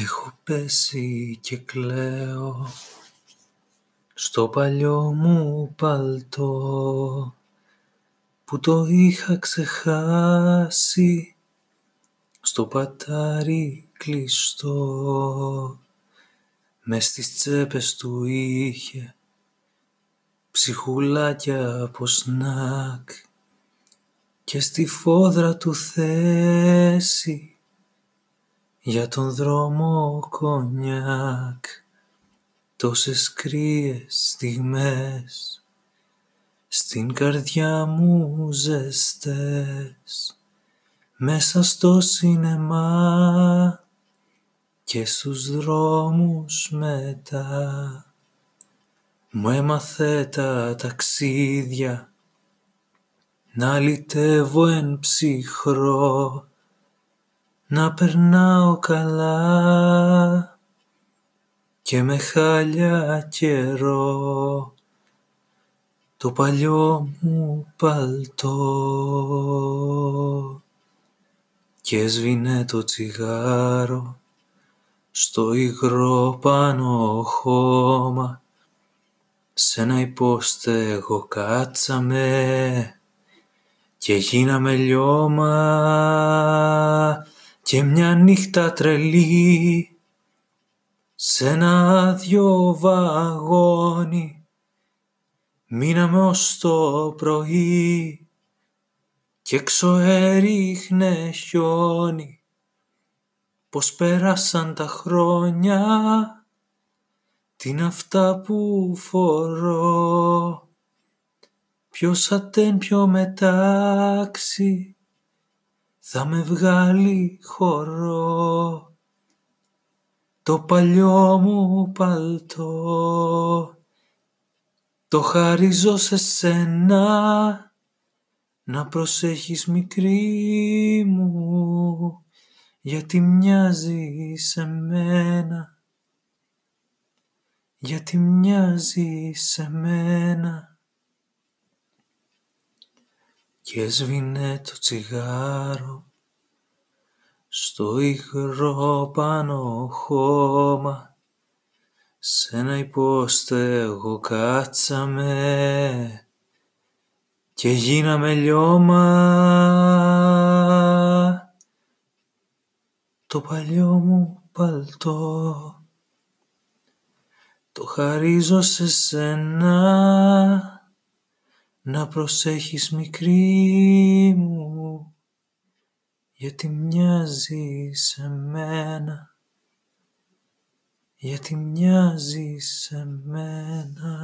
Έχω πέσει και κλαίω στο παλιό μου παλτό που το είχα ξεχάσει στο πατάρι κλειστό. Μες στις τσέπες του είχε ψυχουλάκια από σνακ και στη φόδρα του θέση για τον δρόμο κονιάκ τόσες κρύες στιγμές στην καρδιά μου ζεστές μέσα στο σινεμά και στους δρόμους μετά. Μου έμαθε τα ταξίδια να λυτεύω εν ψυχρό να περνάω καλά και με χάλια καιρό. Το παλιό μου παλτό. Και έσβηνε το τσιγάρο στο υγρό πάνω χώμα. Σ' ένα υπόστεγο κάτσαμε και γίναμε λιώμα και μια νύχτα τρελή σ' ένα άδειο βαγόνι. Μείναμε ως το πρωί και έξω έριχνε χιόνι. Πως πέρασαν τα χρόνια τι είναι αυτά που φορώ. Ποιος ατέν πιο μετάξι θα με βγάλει χορό. Το παλιό μου παλτό. Το χαρίζω σε σένα. Να προσέχεις μικρή μου γιατί μοιάζει σε μένα. Γιατί μοιάζει σε μένα και έσβηνε το τσιγάρο στο υγρό πάνω χώμα. Σ' ένα υπόστεγο κάτσαμε και γίναμε λιώμα. Το παλιό μου παλτό το χαρίζω σε σένα να προσέχεις μικρή μου γιατί μοιάζει σε μένα. Γιατί μοιάζει σε μένα